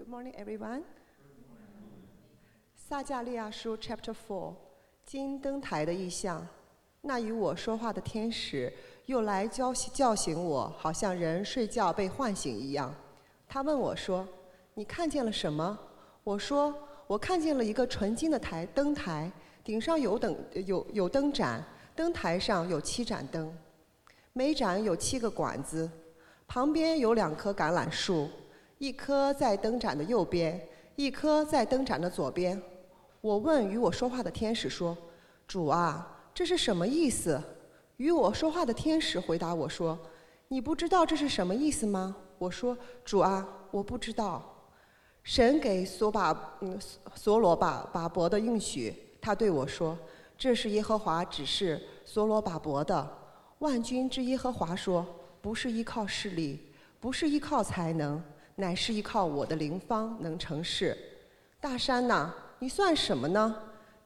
Good morning, everyone. 撒加利亚书 Chapter Four，金灯台的意象。那与我说话的天使又来叫叫醒我，好像人睡觉被唤醒一样。他问我说：“你看见了什么？”我说：“我看见了一个纯金的台灯台，顶上有灯有有灯盏，灯台上有七盏灯，每盏有七个管子，旁边有两棵橄榄树，一颗在灯盏的右边，一颗在灯盏的左边。”我问与我说话的天使说：“主啊，这是什么意思？”与我说话的天使回答我说：“你不知道这是什么意思吗？”我说：“主啊，我不知道。”神给索巴嗯所罗巴巴伯的应许，他对我说：“这是耶和华指示所罗巴伯的。万军之耶和华说：不是依靠势力，不是依靠才能，乃是依靠我的灵方能成事。大山呐！”你算什么呢？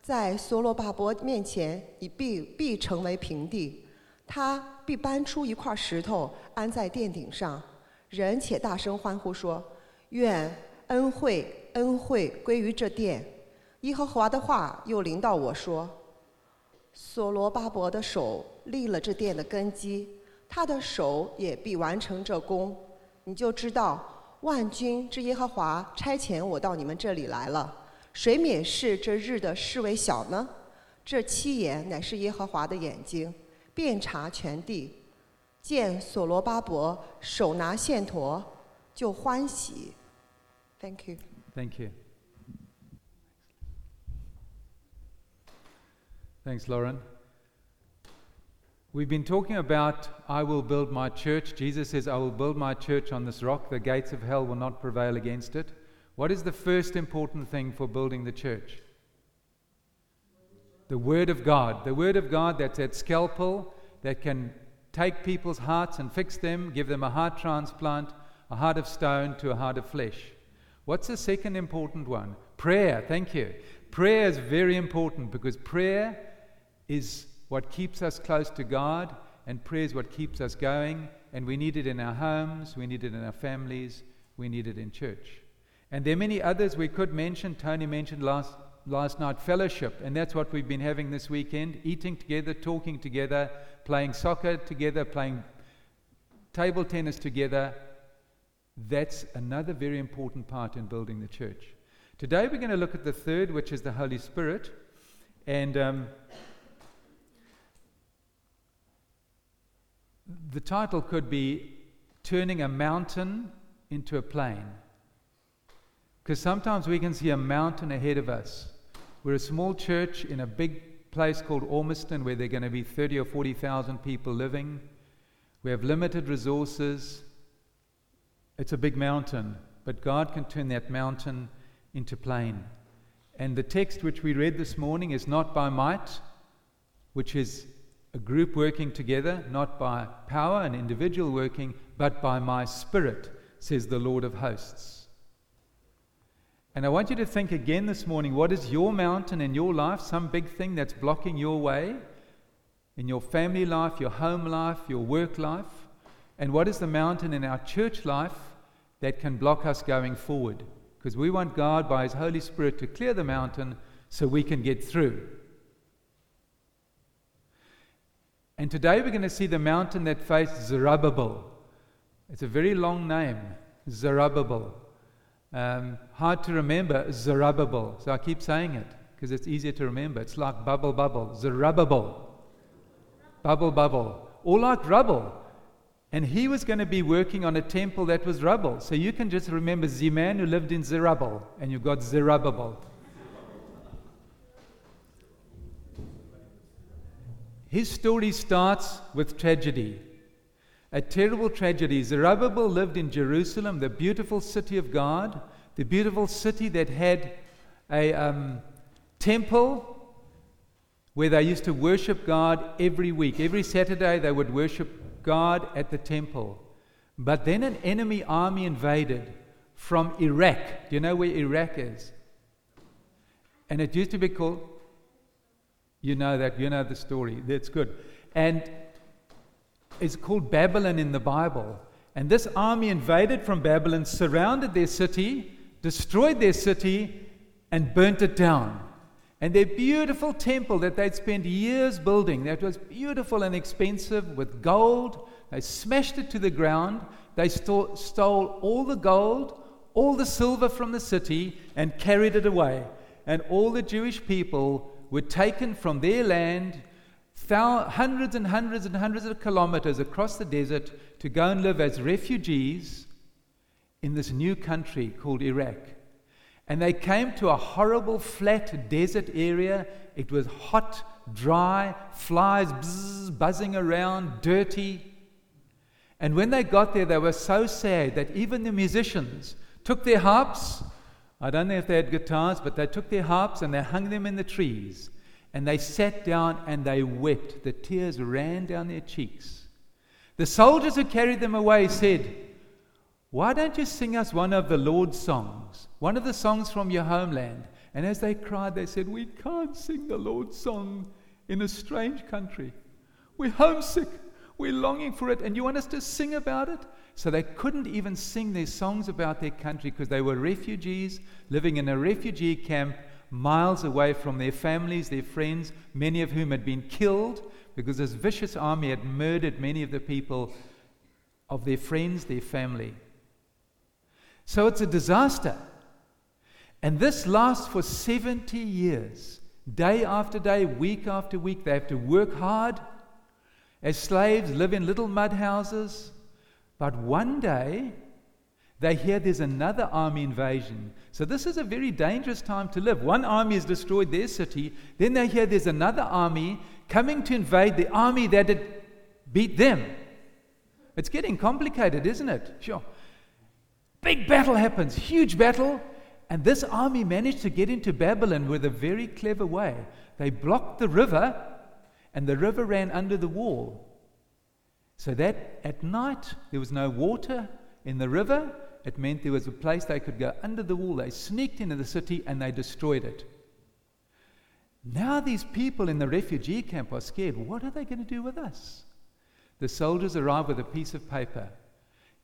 在所罗巴伯面前，你必必成为平地。他必搬出一块石头安在殿顶上，人且大声欢呼说：“愿恩惠恩惠归于这殿。”耶和华的话又临到我说：“所罗巴伯的手立了这殿的根基，他的手也必完成这功。你就知道万军之耶和华差遣我到你们这里来了。”谁免视这日的视为小呢？这七眼乃是耶和华的眼睛，遍察全地。见所罗巴伯手拿线砣，就欢喜。Thank you. Thank you. Thanks, Lauren. We've been talking about I will build my church. Jesus says, I will build my church on this rock. The gates of hell will not prevail against it. What is the first important thing for building the church? The Word of God. The Word of God that's that scalpel that can take people's hearts and fix them, give them a heart transplant, a heart of stone to a heart of flesh. What's the second important one? Prayer. Thank you. Prayer is very important because prayer is what keeps us close to God, and prayer is what keeps us going. And we need it in our homes, we need it in our families, we need it in church. And there are many others we could mention. Tony mentioned last, last night fellowship, and that's what we've been having this weekend eating together, talking together, playing soccer together, playing table tennis together. That's another very important part in building the church. Today we're going to look at the third, which is the Holy Spirit. And um, the title could be Turning a Mountain into a Plain. Because sometimes we can see a mountain ahead of us. We're a small church in a big place called Ormiston where there are going to be 30 or 40,000 people living. We have limited resources. It's a big mountain, but God can turn that mountain into plain. And the text which we read this morning is not by might, which is a group working together, not by power, an individual working, but by my spirit, says the Lord of hosts. And I want you to think again this morning what is your mountain in your life, some big thing that's blocking your way in your family life, your home life, your work life? And what is the mountain in our church life that can block us going forward? Because we want God by His Holy Spirit to clear the mountain so we can get through. And today we're going to see the mountain that faced Zerubbabel. It's a very long name, Zerubbabel. Um, hard to remember, Zerubbabel. So I keep saying it because it's easier to remember. It's like bubble, bubble, Zerubbabel. Bubble, bubble. All like rubble. And he was going to be working on a temple that was rubble. So you can just remember the man who lived in Zerubbabel, and you've got Zerubbabel. His story starts with tragedy a terrible tragedy. Zerubbabel lived in Jerusalem, the beautiful city of God, the beautiful city that had a um, temple where they used to worship God every week. Every Saturday they would worship God at the temple. But then an enemy army invaded from Iraq. Do you know where Iraq is? And it used to be called, you know that, you know the story. That's good. And it's called Babylon in the Bible. And this army invaded from Babylon, surrounded their city, destroyed their city, and burnt it down. And their beautiful temple that they'd spent years building, that was beautiful and expensive with gold, they smashed it to the ground. They stole, stole all the gold, all the silver from the city, and carried it away. And all the Jewish people were taken from their land hundreds and hundreds and hundreds of kilometers across the desert to go and live as refugees in this new country called Iraq. And they came to a horrible flat desert area. It was hot, dry, flies bzz, buzzing around, dirty. And when they got there, they were so sad that even the musicians took their harps. I don't know if they had guitars, but they took their harps and they hung them in the trees. And they sat down and they wept. The tears ran down their cheeks. The soldiers who carried them away said, Why don't you sing us one of the Lord's songs, one of the songs from your homeland? And as they cried, they said, We can't sing the Lord's song in a strange country. We're homesick. We're longing for it. And you want us to sing about it? So they couldn't even sing their songs about their country because they were refugees living in a refugee camp miles away from their families, their friends, many of whom had been killed because this vicious army had murdered many of the people of their friends, their family. So it's a disaster. And this lasts for 70 years. Day after day, week after week, they have to work hard as slaves, live in little mud houses. But one day, they hear there's another army invasion. So this is a very dangerous time to live. One army has destroyed their city, then they hear there's another army coming to invade the army that had beat them. It's getting complicated, isn't it? Sure. Big battle happens, huge battle, and this army managed to get into Babylon with a very clever way. They blocked the river, and the river ran under the wall. So that at night there was no water in the river, it meant there was a place they could go under the wall. They sneaked into the city and they destroyed it. Now, these people in the refugee camp are scared. What are they going to do with us? The soldiers arrive with a piece of paper.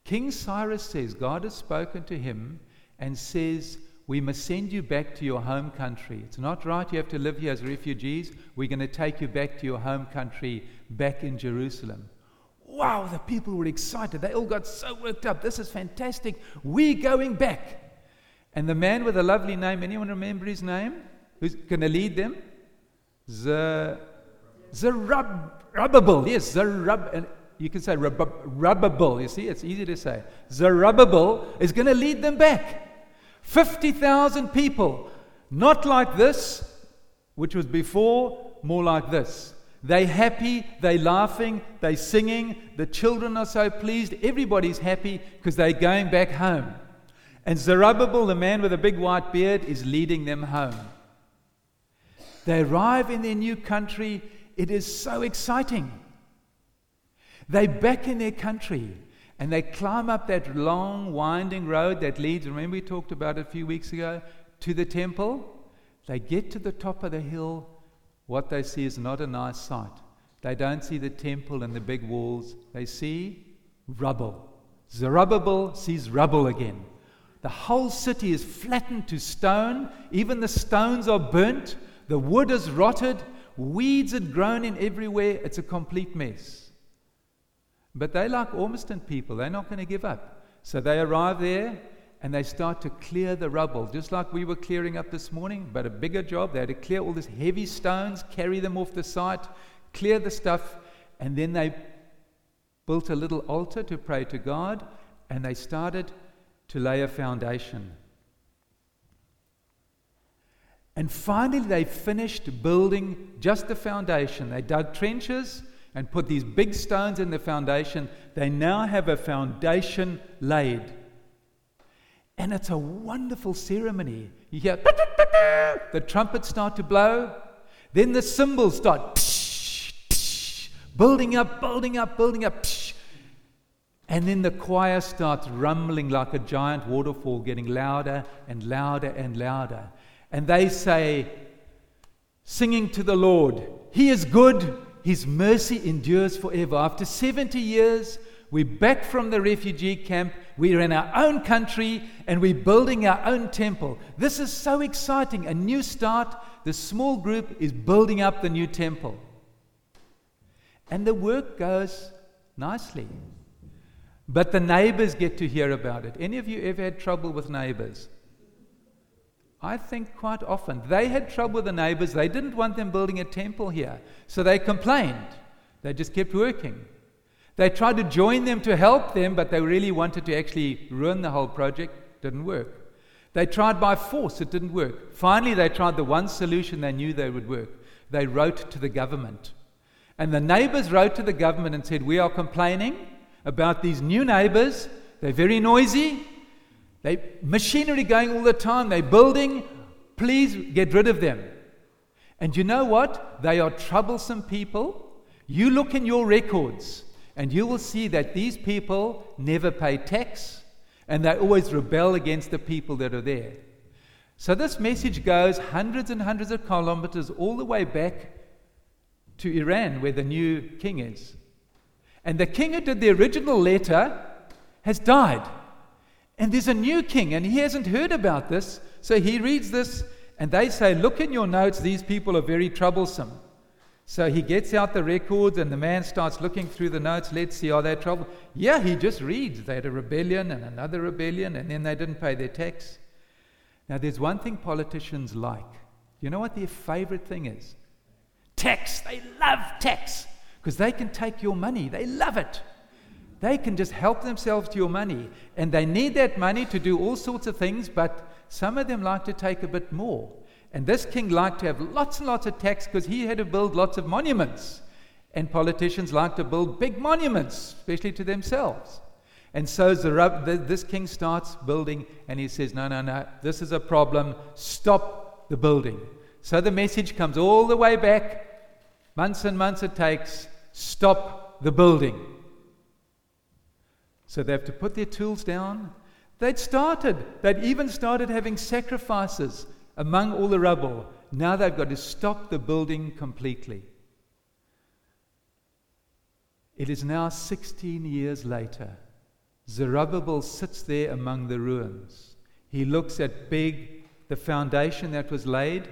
King Cyrus says God has spoken to him and says, We must send you back to your home country. It's not right you have to live here as refugees. We're going to take you back to your home country, back in Jerusalem. Wow, the people were excited. They all got so worked up. This is fantastic. We're going back. And the man with the lovely name, anyone remember his name? Who's going to lead them? The Zerubbabel. Yes, Zerubbabel. You can say Rubbable. You see, it's easy to say. Zerubbabel is going to lead them back. 50,000 people. Not like this, which was before, more like this. They happy, they laughing, they singing, the children are so pleased, everybody's happy because they're going back home. And Zerubbabel, the man with a big white beard, is leading them home. They arrive in their new country, it is so exciting. They're back in their country and they climb up that long winding road that leads, remember we talked about it a few weeks ago, to the temple. They get to the top of the hill what they see is not a nice sight. They don't see the temple and the big walls, they see rubble. Zerubbabel sees rubble again. The whole city is flattened to stone, even the stones are burnt, the wood is rotted, weeds had grown in everywhere. It's a complete mess. But they, like Ormiston people, they're not going to give up. So they arrive there and they start to clear the rubble, just like we were clearing up this morning, but a bigger job. They had to clear all these heavy stones, carry them off the site, clear the stuff, and then they built a little altar to pray to God, and they started to lay a foundation. And finally, they finished building just the foundation. They dug trenches and put these big stones in the foundation. They now have a foundation laid. And it's a wonderful ceremony. You hear the trumpets start to blow, then the cymbals start building up, building up, building up. And then the choir starts rumbling like a giant waterfall, getting louder and louder and louder. And they say, singing to the Lord, He is good, His mercy endures forever. After 70 years, We're back from the refugee camp. We're in our own country and we're building our own temple. This is so exciting. A new start. The small group is building up the new temple. And the work goes nicely. But the neighbors get to hear about it. Any of you ever had trouble with neighbors? I think quite often. They had trouble with the neighbors. They didn't want them building a temple here. So they complained. They just kept working. They tried to join them to help them, but they really wanted to actually ruin the whole project. Didn't work. They tried by force, it didn't work. Finally, they tried the one solution they knew they would work. They wrote to the government. And the neighbors wrote to the government and said, We are complaining about these new neighbors. They're very noisy. They machinery going all the time. They're building. Please get rid of them. And you know what? They are troublesome people. You look in your records and you will see that these people never pay tax and they always rebel against the people that are there. So this message goes hundreds and hundreds of kilometers all the way back to Iran, where the new king is. And the king who did the original letter has died. And there's a new king, and he hasn't heard about this. So he reads this, and they say, Look in your notes, these people are very troublesome. So he gets out the records, and the man starts looking through the notes. Let's see, are they trouble? Yeah, he just reads. They had a rebellion and another rebellion, and then they didn't pay their tax. Now, there's one thing politicians like. You know what their favorite thing is? Tax. They love tax because they can take your money. They love it. They can just help themselves to your money. And they need that money to do all sorts of things, but some of them like to take a bit more. And this king liked to have lots and lots of tax because he had to build lots of monuments. And politicians like to build big monuments, especially to themselves. And so this king starts building, and he says, No, no, no, this is a problem. Stop the building. So the message comes all the way back Months and months it takes. Stop the building. So they have to put their tools down. They'd started, they'd even started having sacrifices among all the rubble. Now they've got to stop the building completely. It is now 16 years later. Zerubbabel sits there among the ruins. He looks at big, the foundation that was laid,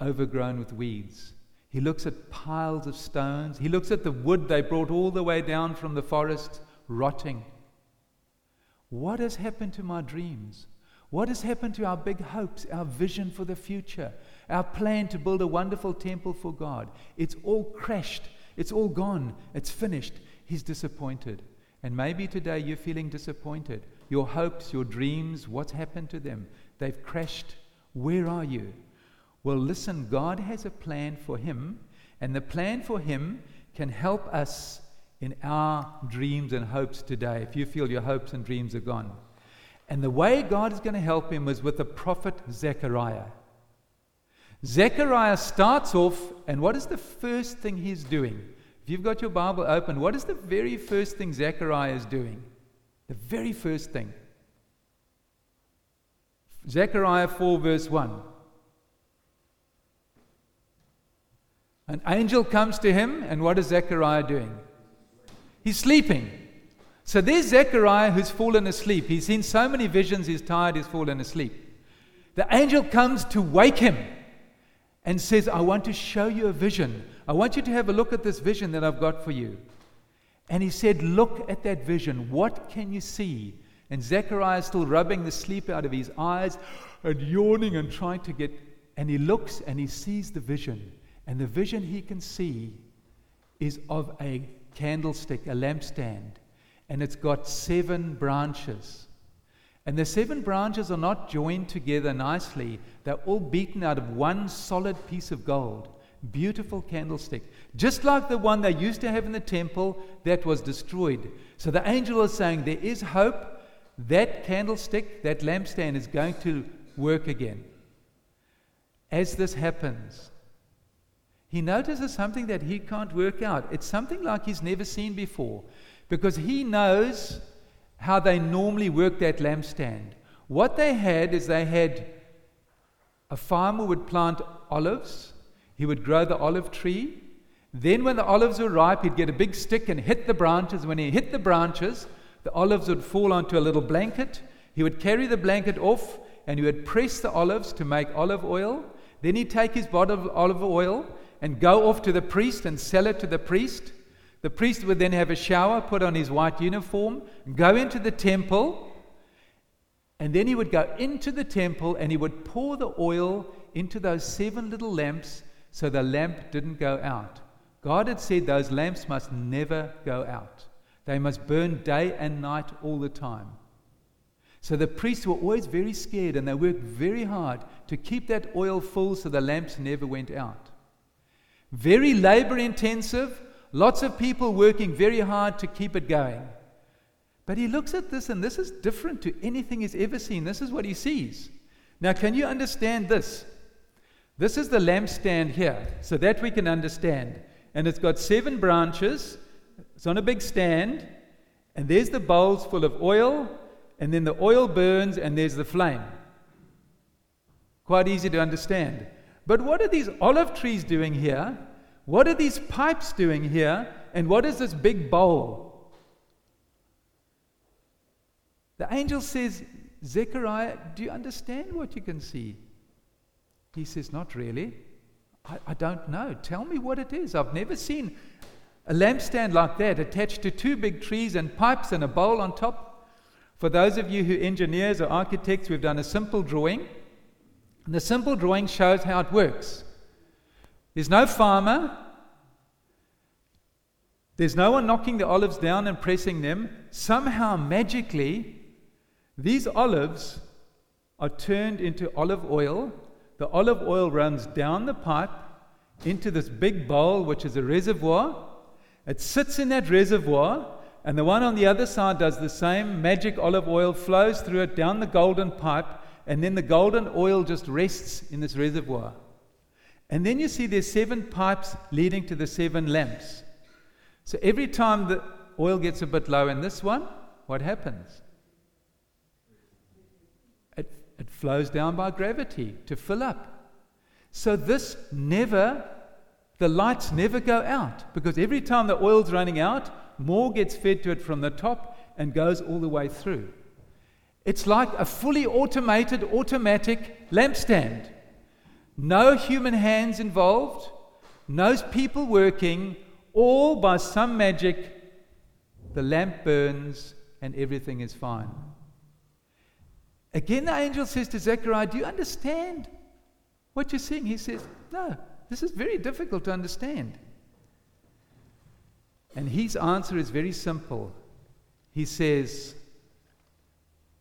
overgrown with weeds. He looks at piles of stones. He looks at the wood they brought all the way down from the forest, rotting. What has happened to my dreams? What has happened to our big hopes, our vision for the future, our plan to build a wonderful temple for God? It's all crashed. It's all gone. It's finished. He's disappointed. And maybe today you're feeling disappointed. Your hopes, your dreams, what's happened to them? They've crashed. Where are you? Well, listen, God has a plan for him, and the plan for him can help us in our dreams and hopes today if you feel your hopes and dreams are gone. And the way God is going to help him is with the prophet Zechariah. Zechariah starts off, and what is the first thing he's doing? If you've got your Bible open, what is the very first thing Zechariah is doing? The very first thing. Zechariah 4, verse 1. An angel comes to him, and what is Zechariah doing? He's sleeping. So there's Zechariah who's fallen asleep. He's seen so many visions, he's tired, he's fallen asleep. The angel comes to wake him and says, I want to show you a vision. I want you to have a look at this vision that I've got for you. And he said, Look at that vision. What can you see? And Zechariah is still rubbing the sleep out of his eyes and yawning and trying to get. And he looks and he sees the vision. And the vision he can see is of a candlestick, a lampstand, and it's got seven branches. And the seven branches are not joined together nicely, they're all beaten out of one solid piece of gold. Beautiful candlestick, just like the one they used to have in the temple that was destroyed. So the angel is saying there is hope. That candlestick, that lampstand is going to work again. As this happens, he notices something that he can't work out. It's something like he's never seen before because he knows how they normally work that lampstand. What they had is they had a farmer would plant olives, he would grow the olive tree, Then, when the olives were ripe, he'd get a big stick and hit the branches. When he hit the branches, the olives would fall onto a little blanket. He would carry the blanket off and he would press the olives to make olive oil. Then he'd take his bottle of olive oil and go off to the priest and sell it to the priest. The priest would then have a shower, put on his white uniform, go into the temple, and then he would go into the temple and he would pour the oil into those seven little lamps so the lamp didn't go out. God had said those lamps must never go out, they must burn day and night all the time. So the priests were always very scared and they worked very hard to keep that oil full so the lamps never went out. Very labor intensive, lots of people working very hard to keep it going. But he looks at this and this is different to anything he's ever seen. This is what he sees. Now, can you understand this? This is the lampstand here, so that we can understand. And it's got seven branches, it's on a big stand, and there's the bowls full of oil, and then the oil burns, and there's the flame. Quite easy to understand. But what are these olive trees doing here? What are these pipes doing here? And what is this big bowl? The angel says, Zechariah, do you understand what you can see? He says, Not really. I, I don't know. Tell me what it is. I've never seen a lampstand like that attached to two big trees and pipes and a bowl on top. For those of you who engineers or architects, we've done a simple drawing. And the simple drawing shows how it works. There's no farmer. There's no one knocking the olives down and pressing them. Somehow, magically, these olives are turned into olive oil the olive oil runs down the pipe into this big bowl, which is a reservoir. It sits in that reservoir, and the one on the other side does the same. Magic olive oil flows through it down the golden pipe, and then the golden oil just rests in this reservoir. And then you see there's seven pipes leading to the seven lamps. So every time the oil gets a bit low in this one, what happens? it it flows down by gravity to fill up. So this never, the lights never go out because every time the oil's running out, more gets fed to it from the top and goes all the way through. It's like a fully automated, automatic lampstand. No human hands involved, no people working, all by some magic, the lamp burns and everything is fine. Again, the angel says to Zechariah, Do you understand what you're seeing? He says, No, this is very difficult to understand. And his answer is very simple. He says,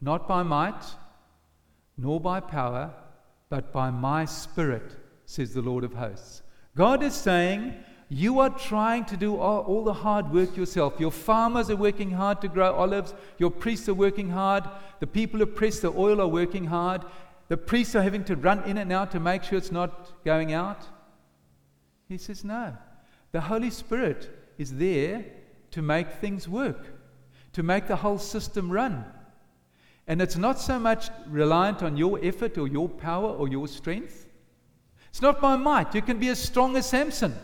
Not by might, nor by power, but by my spirit, says the Lord of hosts. God is saying, you are trying to do all, all, the hard work yourself. Your farmers are working hard to grow olives. Your priests are working hard. The people who press the oil are working hard. The priests are having to run in and out to make sure it's not going out. He says, No. The Holy Spirit is there to make things work, to make the whole system run. And it's not so much reliant on your effort or your power or your strength. It's not by might. You can be as strong as Samson.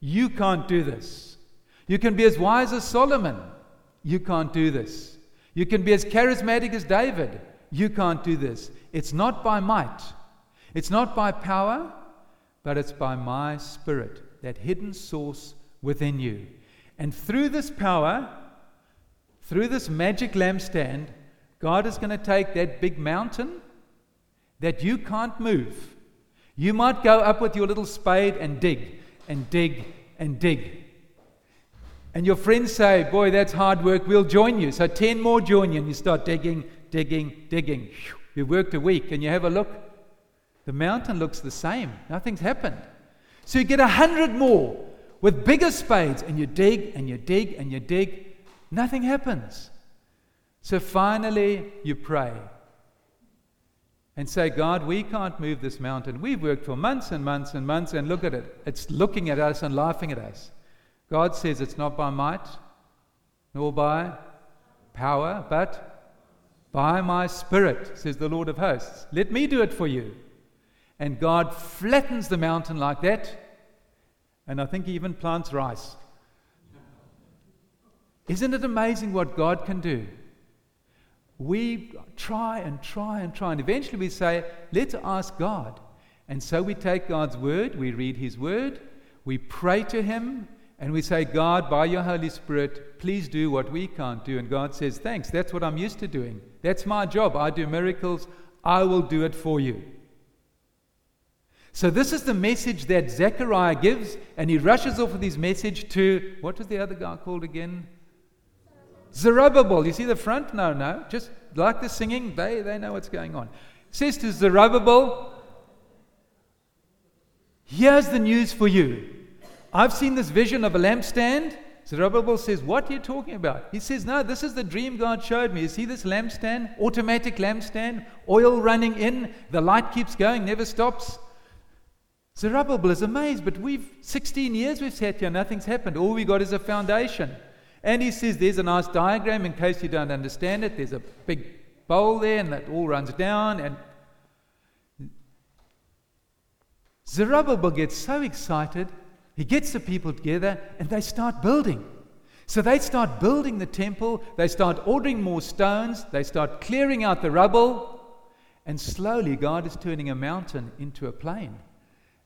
You can't do this. You can be as wise as Solomon. You can't do this. You can be as charismatic as David. You can't do this. It's not by might, it's not by power, but it's by my spirit, that hidden source within you. And through this power, through this magic lampstand, God is going to take that big mountain that you can't move. You might go up with your little spade and dig and dig and dig. And your friends say, Boy, that's hard work, we'll join you. So 10 more join you, and you start digging, digging, digging. You've worked a week, and you have a look. The mountain looks the same, nothing's happened. So you get a hundred more with bigger spades, and you dig, and you dig, and you dig. Nothing happens. So finally, you pray and say, God, we can't move this mountain. We've worked for months and months and months, and look at it. It's looking at us and laughing at us. God says it's not by might, nor by power, but by my spirit, says the Lord of hosts. Let me do it for you. And God flattens the mountain like that, And I think he even plants rice. Isn't it amazing what God can do? We try and try and try, and eventually we say, let's ask God. And so we take God's word, we read his word, we pray to him, and we say, God, by your Holy Spirit, please do what we can't do. And God says, Thanks, that's what I'm used to doing. That's my job. I do miracles, I will do it for you. So, this is the message that Zechariah gives, and he rushes off with his message to what was the other guy called again? Zerubbabel. You see the front? No, no. Just like the singing, they, they know what's going on. says to Zerubbabel, Here's the news for you. I've seen this vision of a lampstand. Zerubbabel says, What are you talking about? He says, No, this is the dream God showed me. You see this lampstand? Automatic lampstand, oil running in, the light keeps going, never stops. Zerubbabel is amazed, but we've 16 years we've sat here, nothing's happened. All we got is a foundation. And he says, There's a nice diagram in case you don't understand it. There's a big bowl there, and that all runs down. And Zerubbabel gets so excited, he gets the people together, and they start building. So they start building the temple, they start ordering more stones, they start clearing out the rubble, and slowly God is turning a mountain into a plain.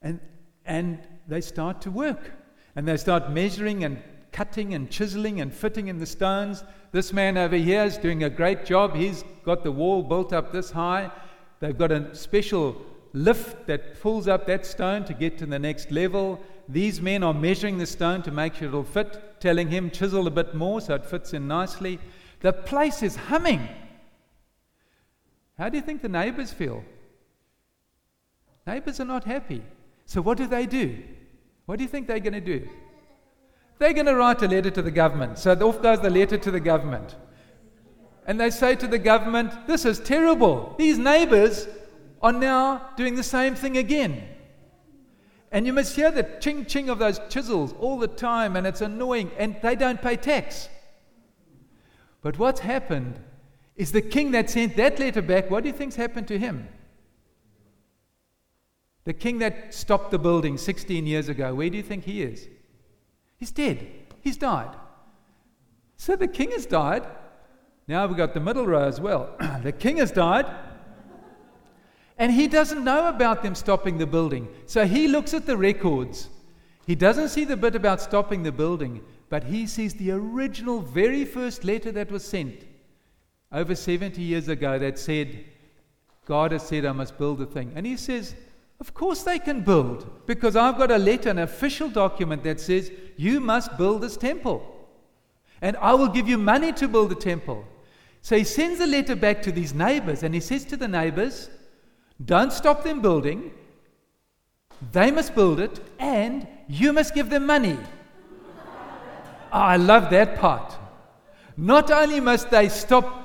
And, and they start to work. And they start measuring and cutting and chiseling and fitting in the stones. This man over here is doing a great job. He's got the wall built up this high. They've got a special lift that pulls up that stone to get to the next level. These men are measuring the stone to make sure it'll fit, telling him chisel a bit more so it fits in nicely. The place is humming. How do you think the neighbors feel? Neighbors are not happy. So, what do they do? What do you think they're going to do? They're going to write a letter to the government. So, off goes the letter to the government. And they say to the government, This is terrible. These neighbors are now doing the same thing again. And you must hear the ching ching of those chisels all the time, and it's annoying, and they don't pay tax. But what's happened is the king that sent that letter back, what do you think's happened to him? The king that stopped the building 16 years ago, where do you think he is? He's dead. He's died. So the king has died. Now we've got the middle row as well. the king has died. And he doesn't know about them stopping the building. So he looks at the records. He doesn't see the bit about stopping the building, but he sees the original, very first letter that was sent over 70 years ago that said, God has said I must build a thing. And he says, Of course they can build, because I've got a letter, an official document that says, You must build this temple. And I will give you money to build the temple. So he sends a letter back to these neighbors, and he says to the neighbors, don't stop them building. They must build it, and you must give them money. I love that part. Not only must they stop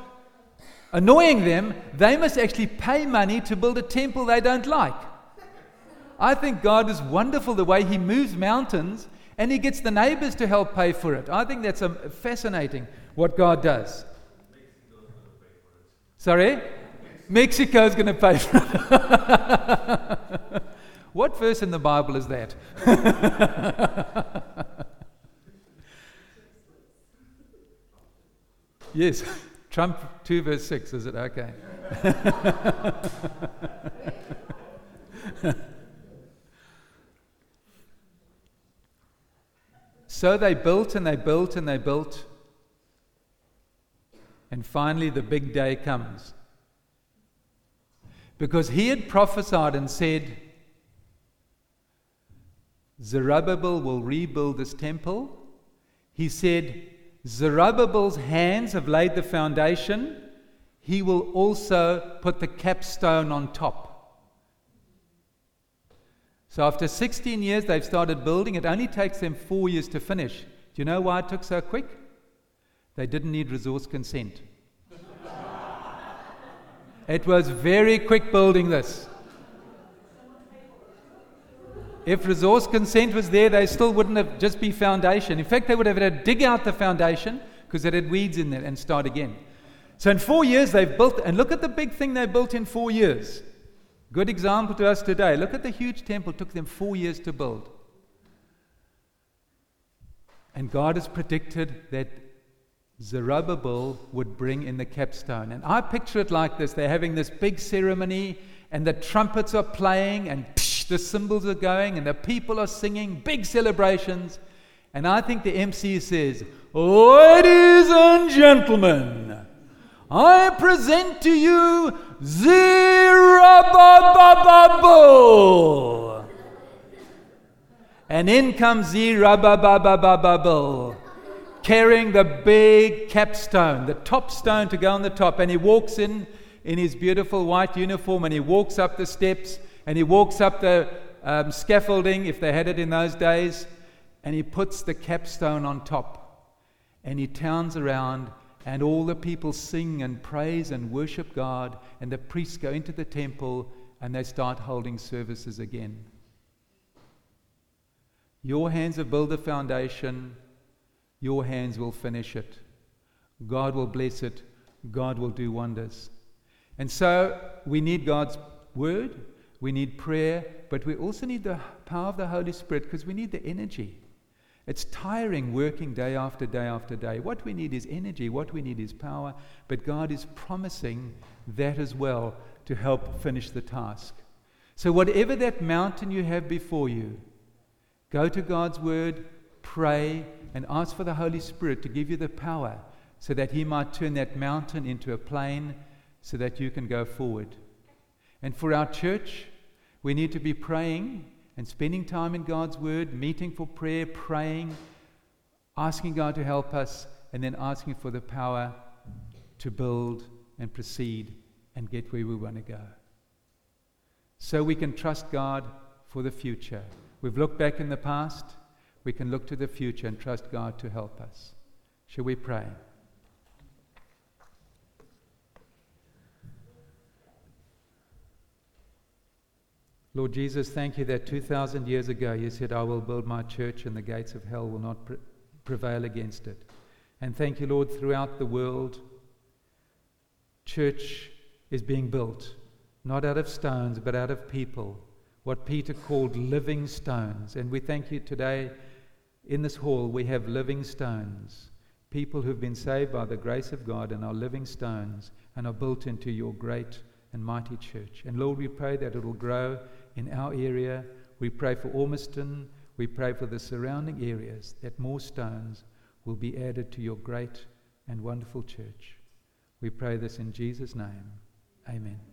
annoying them, they must actually pay money to build a temple they don't like. I think God is wonderful the way He moves mountains and He gets the neighbors to help pay for it. I think that's a, fascinating what God does. Sorry? Mexico is going to pay for it. what verse in the Bible is that? yes, Trump 2 verse 6, is it? Okay. so they built and they built and they built. And finally, the big day comes. Because he had prophesied and said, Zerubbabel will rebuild this temple. He said, Zerubbabel's hands have laid the foundation. He will also put the capstone on top. So after 16 years, they've started building. It only takes them four years to finish. Do you know why it took so quick? They didn't need resource consent. It was very quick building this. If resource consent was there, they still wouldn't have just be foundation. In fact, they would have had to dig out the foundation because it had weeds in there and start again. So in four years, they've built, and look at the big thing they built in four years. Good example to us today. Look at the huge temple, it took them four years to build. And God has predicted that Zerubbabel would bring in the capstone. And I picture it like this they're having this big ceremony, and the trumpets are playing, and psh, the cymbals are going, and the people are singing, big celebrations. And I think the MC says, Ladies and gentlemen, I present to you Zerubbabel. And in comes Zerubbabel, carrying the big capstone, the top stone to go on the top. And he walks in in his beautiful white uniform and he walks up the steps and he walks up the um, scaffolding, if they had it in those days, and he puts the capstone on top. And he turns around and all the people sing and praise and worship God, and the priests go into the temple and they start holding services again. Your hands have built the foundation, your hands will finish it. God will bless it, God will do wonders. And so we need God's word, we need prayer, but we also need the power of the Holy Spirit because we need the energy. It's tiring working day after day after day. What we need is energy, what we need is power, but God is promising that as well to help finish the task. So, whatever that mountain you have before you, go to God's Word, pray, and ask for the Holy Spirit to give you the power so that He might turn that mountain into a plain so that you can go forward. And for our church, we need to be praying and spending time in God's Word, meeting for prayer, praying, asking God to help us, and then asking for the power to build and proceed and get where we want to go. So we can trust God for the future. We've looked back in the past, we can look to the future and trust God to help us. Shall we pray? Lord Jesus, thank you that 2,000 years ago you said, I will build my church and the gates of hell will not pre- prevail against it. And thank you, Lord, throughout the world, church is being built, not out of stones, but out of people, what Peter called living stones. And we thank you today in this hall, we have living stones, people who've been saved by the grace of God and are living stones and are built into your great and mighty church. And Lord, we pray that it will grow in our area. We pray for Ormiston. We pray for the surrounding areas that more stones will be added to your great and wonderful church. We pray this in Jesus' name. Amen.